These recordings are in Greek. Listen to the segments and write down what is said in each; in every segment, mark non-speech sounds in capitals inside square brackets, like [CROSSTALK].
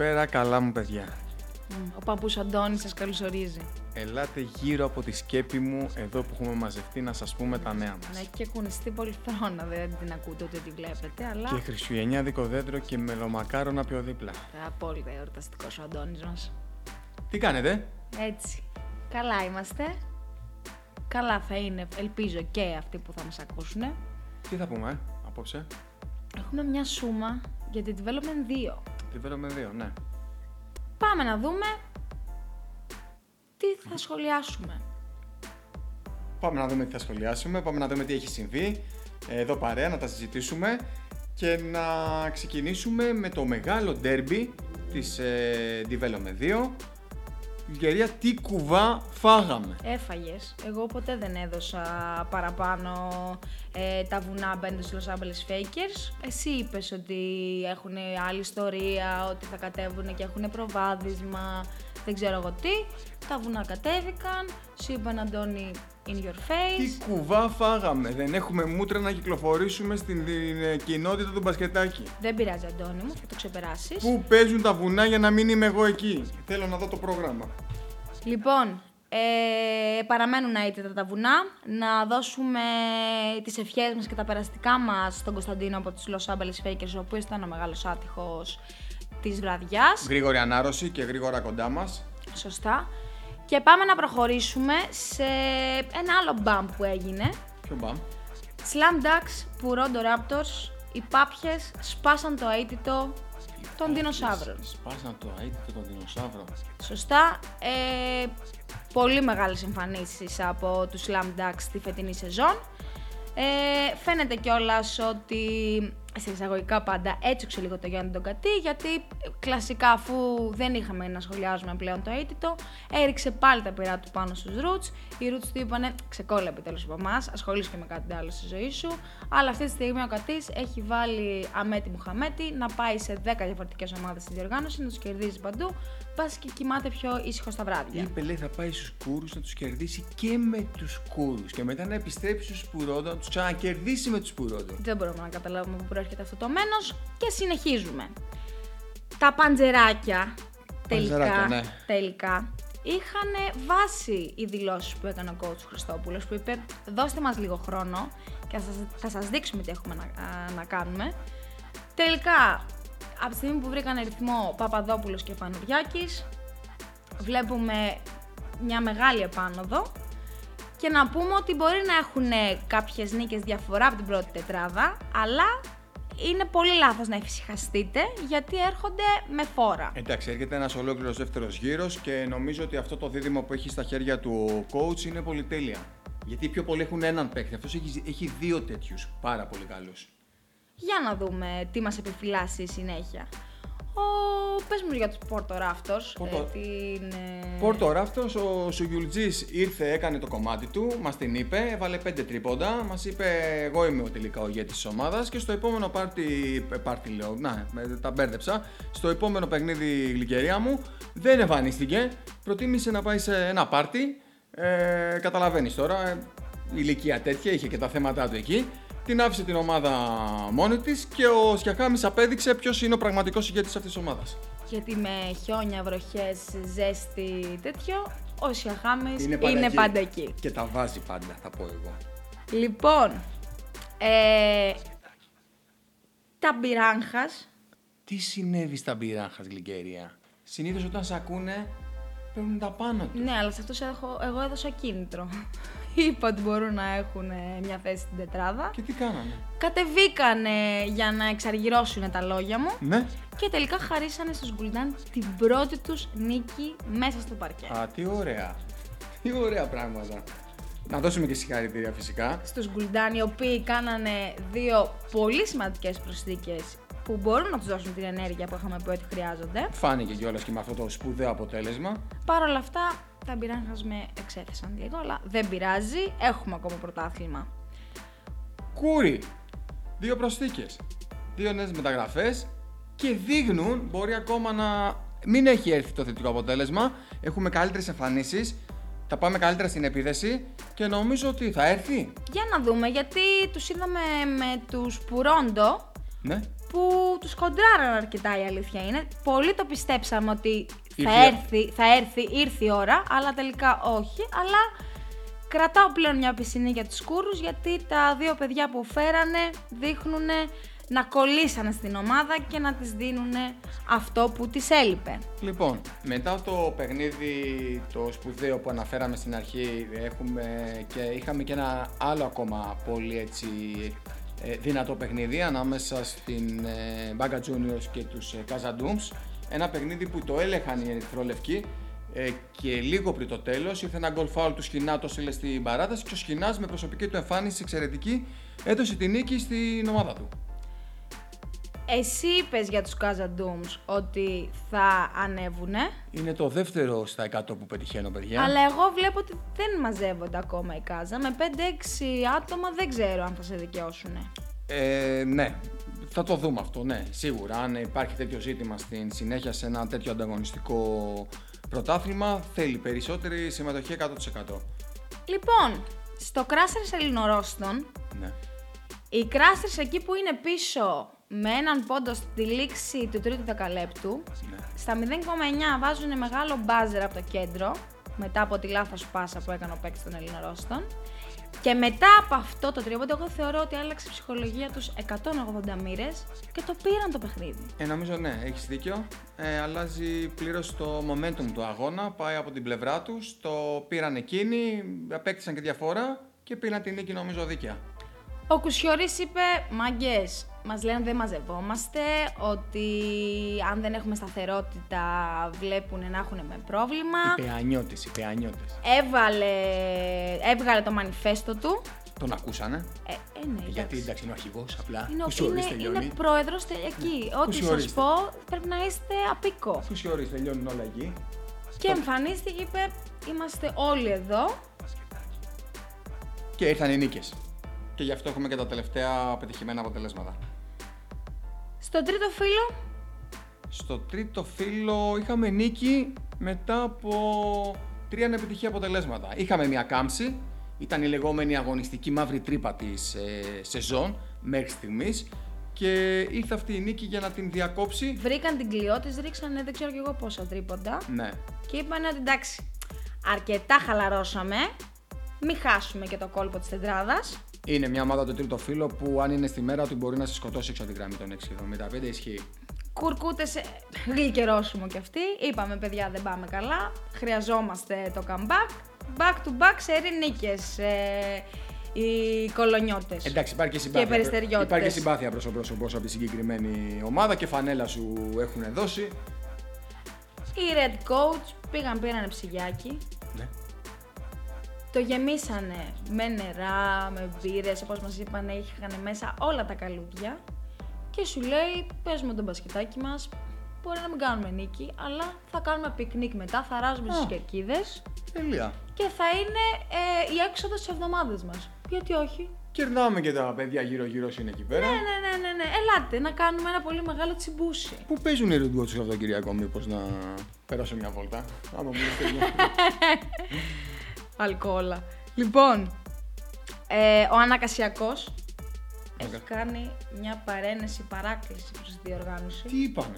Καλησπέρα, καλά μου παιδιά. Ο παππούς Αντώνης σας καλωσορίζει. Ελάτε γύρω από τη σκέπη μου, εδώ που έχουμε μαζευτεί να σας πούμε τα νέα μας. Να έχει και κουνιστεί πολυθρόνα, δεν την ακούτε ούτε τη βλέπετε, αλλά Και χριστουγεννιάδικο δέντρο και μελομακάρονα πιο δίπλα. απόλυτα εορταστικός ο Αντώνης μας. Τι κάνετε; Έτσι. Καλά είμαστε. Καλά θα είναι, ελπίζω και αυτοί που θα μας ακούσουν. Τι θα πούμε, ε, απόψε; Έχουμε μια σούμα για την Development 2. Τη με δύο, ναι. Πάμε να δούμε τι θα σχολιάσουμε. Πάμε να δούμε τι θα σχολιάσουμε, πάμε να δούμε τι έχει συμβεί εδώ παρέα, να τα συζητήσουμε και να ξεκινήσουμε με το μεγάλο ντέρμπι της ε, Development 2. Γερία, τι κουβά φάγαμε. Έφαγες. Εγώ ποτέ δεν έδωσα παραπάνω ε, τα βουνά μπαίνοντα στους Los Angeles Fakers. Εσύ είπες ότι έχουν άλλη ιστορία, ότι θα κατέβουν και έχουν προβάδισμα, δεν ξέρω εγώ τι. Τα βουνά κατέβηκαν, σου είπαν Αντώνη in your Τι face. κουβά φάγαμε. Δεν έχουμε μούτρα να κυκλοφορήσουμε στην την, ε, κοινότητα του μπασκετάκι. Δεν πειράζει Αντώνη μου, θα το ξεπεράσεις. Πού παίζουν τα βουνά για να μην είμαι εγώ εκεί; Θέλω να δω το πρόγραμμα. Λοιπόν, ε, παραμένουν αίτητα τα βουνά. Να δώσουμε τις ευχές μας και τα περαστικά μας στον Κωνσταντίνο από τους Los Angeles Fakers, ο οποίος ήταν ο μεγάλος άτυχος της βραδιάς. Γρήγορη ανάρρωση και γρήγορα κοντά μας. Σωστά. Και πάμε να προχωρήσουμε σε ένα άλλο μπαμ που έγινε. Ποιο μπαμ. Slam Ducks που Rondo Raptors, οι πάπιες σπάσαν το αίτητο των δεινοσαύρων. Σπάσαν το αίτητο των δεινοσαύρων. Σωστά. Ε, πολύ μεγάλες εμφανίσεις από τους Slam Ducks στη φετινή σεζόν. Ε, φαίνεται κιόλας ότι σε εισαγωγικά πάντα έτσουξε λίγο το Γιάννη τον Κατή, γιατί κλασικά αφού δεν είχαμε να σχολιάζουμε πλέον το αίτητο, έριξε πάλι τα πειρά του πάνω στους Roots. Οι Roots του είπανε ξεκόλα επιτέλους από εμάς, ασχολείσαι και με κάτι άλλο στη ζωή σου. Αλλά αυτή τη στιγμή ο Κατής έχει βάλει αμέτη μου χαμέτη να πάει σε 10 διαφορετικές ομάδες στη διοργάνωση, να τους κερδίζει παντού, πα και κοιμάται πιο ήσυχο στα βράδια. Είπε λέει θα πάει στους κούρους να τους κερδίσει και με τους κούρους. Και μετά να επιστρέψει στους Σπουρόντο να τους ξανακερδίσει με τους Σπουρόντο. Δεν μπορούμε να καταλάβουμε πού προέρχεται αυτό το μένος και συνεχίζουμε. Τα παντζεράκια τελικά, Παντζεράκια, ναι. τελικά είχαν βάση οι δηλώσεις που έκανε ο coach Χριστόπουλος που είπε δώστε μας λίγο χρόνο και θα σας, θα σας δείξουμε τι έχουμε να, α, να κάνουμε. Τελικά, από τη στιγμή που βρήκαν ρυθμό Παπαδόπουλος και Πανουριάκης, βλέπουμε μια μεγάλη επάνωδο και να πούμε ότι μπορεί να έχουν κάποιες νίκες διαφορά από την πρώτη τετράδα, αλλά είναι πολύ λάθος να εφησυχαστείτε γιατί έρχονται με φόρα. Εντάξει, έρχεται ένας ολόκληρος δεύτερος γύρος και νομίζω ότι αυτό το δίδυμο που έχει στα χέρια του ο coach είναι πολυτέλεια. Γιατί πιο πολλοί έχουν έναν παίκτη. Αυτός έχει, έχει δύο τέτοιους πάρα πολύ καλούς. Για να δούμε τι μας επιφυλάσσει η συνέχεια. Ο... Πες μου για τους Porto Raptors, Porto- ε, την... ε, Πόρτο Ράφτο, ο Σουγιουλτζής ήρθε, έκανε το κομμάτι του, μας την είπε, έβαλε πέντε τρίποντα, μας είπε: Εγώ είμαι ο τελικά ο ηγέτης της ομάδας και στο επόμενο πάρτι. ε, Πάρτι λέω, να, με- τα μπέρδεψα. Στο επόμενο παιχνίδι γλυκερία μου δεν εμφανίστηκε. Προτίμησε να πάει σε ένα πάρτι. Ε, Καταλαβαίνεις τώρα, ε, ηλικία τέτοια, είχε και τα θέματα του εκεί. Την άφησε την ομάδα μόνη της και ο Σιακάμι απέδειξε ποιος είναι ο πραγματικός ηγέτης αυτής της ομάδας. Γιατί με χιόνια, βροχές, ζέστη, τέτοιο, ο Σιαχάμις είναι, εκεί. πάντα εκεί. Και τα βάζει πάντα, θα πω εγώ. Λοιπόν, ε, τα μπυράγχας Τι συνέβη στα μπυράχας γλυκερία; Συνήθως όταν σε ακούνε παίρνουν τα πάνω τους. Ναι, αλλά σε αυτούς έχω, εγώ έδωσα κίνητρο. Είπα ότι μπορούν να έχουν ε, μια θέση στην τετράδα. Και τι κάνανε; Κατεβήκανε για να εξαργυρώσουν τα λόγια μου Ναι. και τελικά χαρίσανε στους Γκουλντάν την πρώτη τους νίκη μέσα στο παρκέ. Α, τι ωραία. Τι ωραία πράγματα. Να δώσουμε και συγχαρητήρια φυσικά. Στους Γκουλντάν οι οποίοι κάνανε δύο πολύ σημαντικές προσθήκες που μπορούν να τους δώσουν την ενέργεια που είχαμε πει ότι χρειάζονται. Φάνηκε κιόλας και με αυτό το σπουδαίο αποτέλεσμα. Παρ' όλα αυτά, τα μπειράγχας με εξέθεσαν λίγο, αλλά δεν πειράζει, έχουμε ακόμα πρωτάθλημα. Κούρι. Δύο προσθήκες. Δύο νέες μεταγραφές και δείχνουν, μπορεί ακόμα να μην έχει έρθει το θετικό αποτέλεσμα. Έχουμε καλύτερες εμφανίσεις. Θα πάμε καλύτερα στην επίδεση και νομίζω ότι θα έρθει. Για να δούμε, γιατί τους είδαμε με τους Πουρόντο Ναι. που τους κοντράραν αρκετά η αλήθεια είναι. Πολλοί το πιστέψαμε ότι θα Ήρθε η- έρθει, θα έρθει, ήρθε η ώρα, αλλά τελικά όχι. Αλλά κρατάω πλέον μια πισινή για τους κούρους, γιατί τα δύο παιδιά που φέρανε δείχνουν να κολλήσανε στην ομάδα και να τις δίνουν αυτό που τις έλειπε. Λοιπόν, μετά το παιχνίδι το σπουδαίο που αναφέραμε στην αρχή έχουμε και είχαμε και ένα άλλο ακόμα πολύ έτσι ε, δυνατό παιχνίδι ανάμεσα στην ε, Baga Juniors και τους ε, Casa Dooms. Ένα παιχνίδι που το έλεγχαν οι ερυθρόλευκοι ε, και λίγο πριν το τέλος ήρθε ένα γκολ φάουλ του Σχοινά, το στείλε στην παράταση και ο Σχοινάς με προσωπική του εμφάνιση εξαιρετική έδωσε τη νίκη στην ομάδα του. Εσύ είπες για τους Casa Dooms ότι θα ανέβουνε, Είναι το δεύτερο στα 100 που πετυχαίνω παιδιά. αλλά εγώ βλέπω ότι δεν μαζεύονται ακόμα η Κάζα. Με 5-6 άτομα δεν ξέρω αν θα σε δικαιώσουν. Ε, ναι, θα το δούμε αυτό, ναι, σίγουρα. Αν υπάρχει τέτοιο ζήτημα στην συνέχεια σε ένα τέτοιο ανταγωνιστικό πρωτάθλημα, θέλει περισσότερη συμμετοχή 100%. Λοιπόν, στο Κράστερς Ελληνορόστων, Ναι. οι Κράστερς εκεί που είναι πίσω με έναν πόντο στη λήξη του τρίτου δεκαλέπτου, ναι. στα 0,9 βάζουν μεγάλο μπάζερ από το κέντρο, μετά από τη λάθος πάσα που έκανε ο παίκτης των Ελληνορόστων. Και μετά από αυτό το τρίποντο, εγώ θεωρώ ότι άλλαξε η ψυχολογία τους 180 μοίρες και το πήραν το παιχνίδι. Ε, νομίζω ναι, έχεις δίκιο. Ε, αλλάζει πλήρως το momentum του αγώνα, πάει από την πλευρά τους, το πήραν εκείνοι, απέκτησαν και διαφορά και πήραν την νίκη νομίζω δίκαια. Ο Κουσιώρης είπε, μάγκες, μας λένε δεν μαζευόμαστε, ότι αν δεν έχουμε σταθερότητα βλέπουν να έχουν με πρόβλημα. Οι πεανιώτες, οι πεανιώτες. Έβαλε, έβγαλε το μανιφέστο του. Τον ακούσανε; Ε, ε, ναι, Γιατί εντάξει. εντάξει είναι ο αρχηγός απλά. Είναι, ο- Κουσιώρης είναι, τελειώνει. είναι πρόεδρος τε- εκεί. Ό,τι σας Κουσιωρίστε. πω πρέπει να είστε απίκο. Κουσιώρης τελειώνουν όλα εκεί. Και εμφανίστηκε και είπε, είμαστε όλοι εδώ. Και ήρθαν οι νίκες. Και γι' αυτό έχουμε και τα τελευταία πετυχημένα αποτελέσματα. Στο τρίτο φίλο, Στο τρίτο φύλλο είχαμε νίκη μετά από τρία ανεπιτυχή αποτελέσματα. Είχαμε μια κάμψη, ήταν η λεγόμενη αγωνιστική μαύρη τρύπα της ε, σεζόν μέχρι στιγμής και ήρθε αυτή η νίκη για να την διακόψει. βρήκαν την κλειό της, ρίξανε δεν ξέρω κι εγώ πόσα τρίποντα. Ναι, Και είπαν ότι εντάξει, αρκετά χαλαρώσαμε, μην χάσουμε και το κόλπο της τεντράδας. Είναι μια ομάδα το τρίτο φύλλο που αν είναι στη μέρα του μπορεί να σε σκοτώσει έξω από την γραμμή των 6,75 ισχύει. Κουρκούτες ε, γλυκερώσιμο κι αυτοί. Είπαμε παιδιά δεν πάμε καλά, χρειαζόμαστε το comeback. Back to back σε νίκες ε, οι κολονιώτες. Εντάξει, υπάρχει και συμπάθεια. περιστεριώτες. υπάρχει και συμπάθεια προς το πρόσωπό σου από τη συγκεκριμένη ομάδα και φανέλα σου έχουν δώσει. Οι Red Coach πήγαν πήρανε ψυγιάκι, Ναι. Το γεμίσανε με νερά, με μπύρες, όπως μας είπαν είχαν μέσα όλα τα καλούδια και σου λέει παίζουμε το μπασκετάκι μας, μπορεί να μην κάνουμε νίκη, αλλά θα κάνουμε πικνίκ μετά, θα ράζουμε στις Α. κερκίδες Τέλεια. και θα είναι ε, η έξοδος της εβδομάδας μας. Γιατί όχι; Κερνάμε και τα παιδιά γύρω-γύρω είναι εκεί πέρα. Ναι, ναι, ναι, ναι, ναι. Ελάτε να κάνουμε ένα πολύ μεγάλο τσιμπούσι. Πού παίζουν οι Red Watch αυτό Κυριακό, μήπως να περάσω μια βόλτα; Άμα μου [LAUGHS] λες τέτοιο. Αλκοόλα. Λοιπόν, ε, ο Ανακασιακός έχει Ακα- κάνει μια παρένεση, παράκληση προς τη διοργάνωση. Τι είπανε;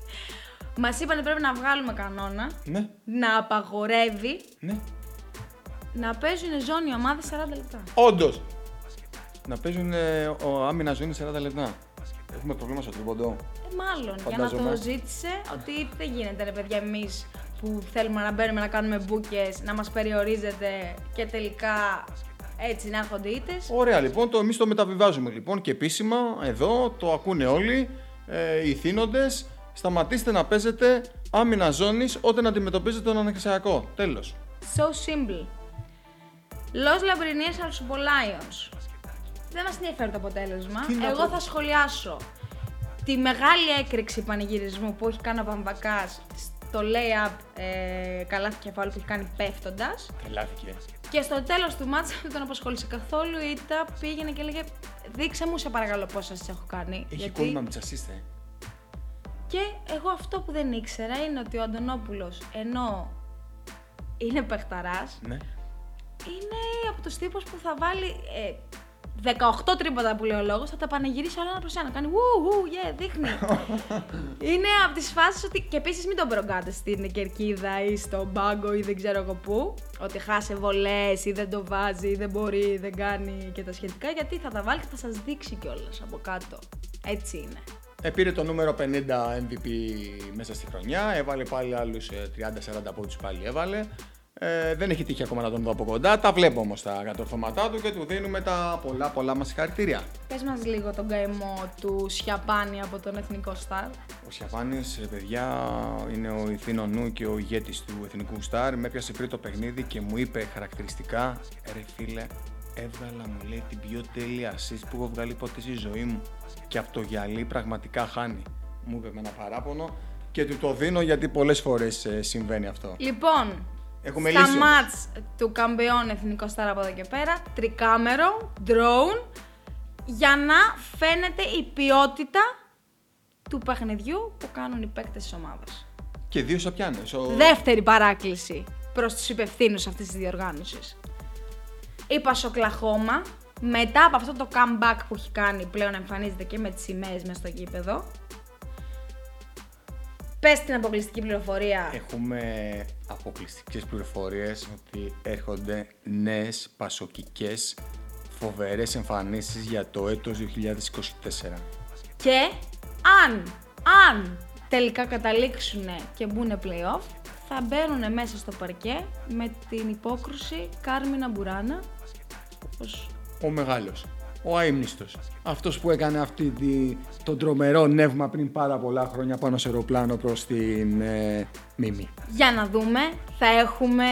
[LAUGHS] Μας είπαν πρέπει να βγάλουμε κανόνα, Ναι, να απαγορεύει ναι. να παίζουν ζώνη ομάδες 40 λεπτά. Όντως. Να παίζουν ε, ο άμυνα ζώνη 40 λεπτά. Έχουμε πρόβλημα στο τρίποντο; Ε, μάλλον, για να Φαντάζομαι. το ζήτησε ότι δεν γίνεται ρε παιδιά εμείς που θέλουμε να μπαίνουμε να κάνουμε μπούκες, να μας περιορίζετε και τελικά έτσι να έρχονται ήττες. Ωραία λοιπόν, το, εμείς το μεταβιβάζουμε λοιπόν και επίσημα εδώ το ακούνε όλοι ε, οι θύνοντες. Σταματήστε να παίζετε άμυνα ζώνης όταν αντιμετωπίζετε τον αναξιακό. Τέλος. So simple. Los Labriniers Alsupolions. Δεν μας ενδιαφέρει το αποτέλεσμα. Τι να Εγώ πω. θα σχολιάσω τη μεγάλη έκρηξη πανηγυρισμού που έχει κάνει ο Βαμβακάς στο lay-up ε, καλάθι κεφάλου που έχει κάνει πέφτοντας. Τρελάθηκε. Και στο τέλος του μάτσα [LAUGHS] δεν τον απασχόλησε καθόλου. Η Ήττα πήγαινε και έλεγε δείξε μου σε παρακαλώ πόσα σας έχω κάνει. Έχει κόλλημα με τσασίστε. Και εγώ αυτό που δεν ήξερα είναι ότι ο Αντωνόπουλος ενώ είναι παιχταράς, Ναι. είναι από τους τύπους που θα βάλει ε, 18 τρίποτα που λέει ο λόγος, θα τα πανηγυρίσει όλα ένα προς ένα. Κάνει ου, ου, yeah, δείχνει. [LAUGHS] είναι από τις φάσεις ότι. Και επίσης μην τον προγκάτε στην κερκίδα ή στον πάγκο ή δεν ξέρω εγώ πού. Ότι χάσε βολές ή δεν το βάζει ή δεν μπορεί ή δεν κάνει και τα σχετικά. Γιατί θα τα βάλεις και θα σας δείξει κιόλας από κάτω. Έτσι είναι. Επήρε το νούμερο 50 MVP μέσα στη χρονιά, έβαλε πάλι άλλους 30-40 από τους πάλι έβαλε. Ε, δεν έχει τύχει ακόμα να τον δω από κοντά. Τα βλέπω όμως τα κατορθώματά του και του δίνουμε τα πολλά πολλά μας συγχαρητήρια. Πες μας λίγο τον καημό του Σιαπάνη από τον Εθνικό Σταρ. Ο Σιαπάνης, παιδιά, είναι ο ηθήνο νου και ο ηγέτης του Εθνικού Σταρ. Με έπιασε πριν το παιχνίδι και μου είπε χαρακτηριστικά, ρε φίλε, έβγαλα μου λέει την πιο τέλεια assist που έχω βγάλει ποτέ στη ζωή μου. Και από το γυαλί πραγματικά χάνει. Μου είπε με ένα παράπονο και του το δίνω γιατί πολλές φορές ε, συμβαίνει αυτό. Λοιπόν, Έχουμε στα λύσει. μάτς του καμπιόν Εθνικός Σταρ από εδώ και πέρα, τρικάμερο, drone, για να φαίνεται η ποιότητα του παιχνιδιού που κάνουν οι παίκτες της ομάδας. Και δύο σαπιάνες. Ο... Δεύτερη παράκληση προς τους υπευθύνους αυτής της διοργάνωσης. Η Πασοκλαχώμα, μετά από αυτό το comeback που έχει κάνει, πλέον εμφανίζεται και με τις σημαίες μέσα στο γήπεδο. Πες την αποκλειστική πληροφορία. Έχουμε αποκλειστικές πληροφορίες ότι έρχονται νέες πασοκικές φοβερές εμφανίσεις για το έτος 2024. Και αν, αν τελικά καταλήξουν και μπουν play-off, θα μπαίνουν μέσα στο παρκέ με την υπόκρουση Κάρμινα Μπουράνα. Όπως Ο μεγάλος, ο αείμνηστος. Αυτός που έκανε αυτή τη, τον τρομερό νεύμα πριν πάρα πολλά χρόνια πάνω σε αεροπλάνο προς την ε, Μίμη. Για να δούμε, θα έχουμε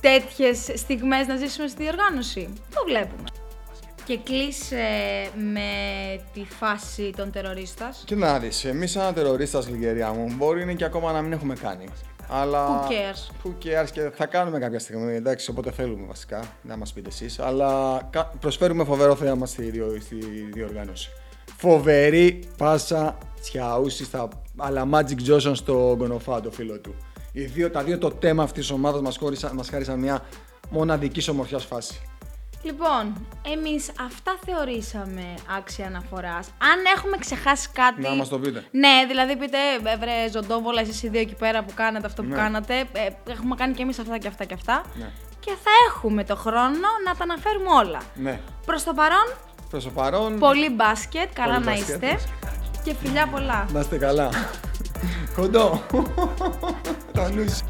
τέτοιες στιγμές να ζήσουμε στη διοργάνωση. Το βλέπουμε. Και κλείσε με τη φάση των τερορίστας. Και να δεις, εμείς σαν τερορίστας Λιγερία μου, μπορεί είναι και ακόμα να μην έχουμε κάνει. Αλλά... Who cares? Who cares και θα κάνουμε κάποια στιγμή, εντάξει, όποτε θέλουμε βασικά, να μας πείτε εσείς. Αλλά κα- προσφέρουμε φοβερό θέαμα στη, διο- στη διοργάνωση. Φοβερή πάσα τσιαούση στα αλλά Magic Johnson στο Γκονοφά, το φίλο του. Οι δύο, τα δύο το θέμα αυτής της ομάδας μας, χώρισαν, μας χάρισαν μια μοναδική ομορφιάς φάση. Λοιπόν, εμείς αυτά θεωρήσαμε άξια αναφοράς. Αν έχουμε ξεχάσει κάτι... Να μας το πείτε. Ναι, δηλαδή πείτε, «Ε, βρε ζωντόβολα, εσείς οι δύο εκεί πέρα που κάνατε αυτό που Ναι. κάνατε. ε, έχουμε κάνει και εμείς αυτά και αυτά και αυτά. Ναι. Και θα έχουμε το χρόνο να τα αναφέρουμε όλα. Ναι. Προς το παρόν, Προς το παρόν, πολύ μπάσκετ, καλά Πολύ να μπάσκετ. είστε. Και φιλιά πολλά. να είστε καλά. Κοντό. [LAUGHS] Τα νους.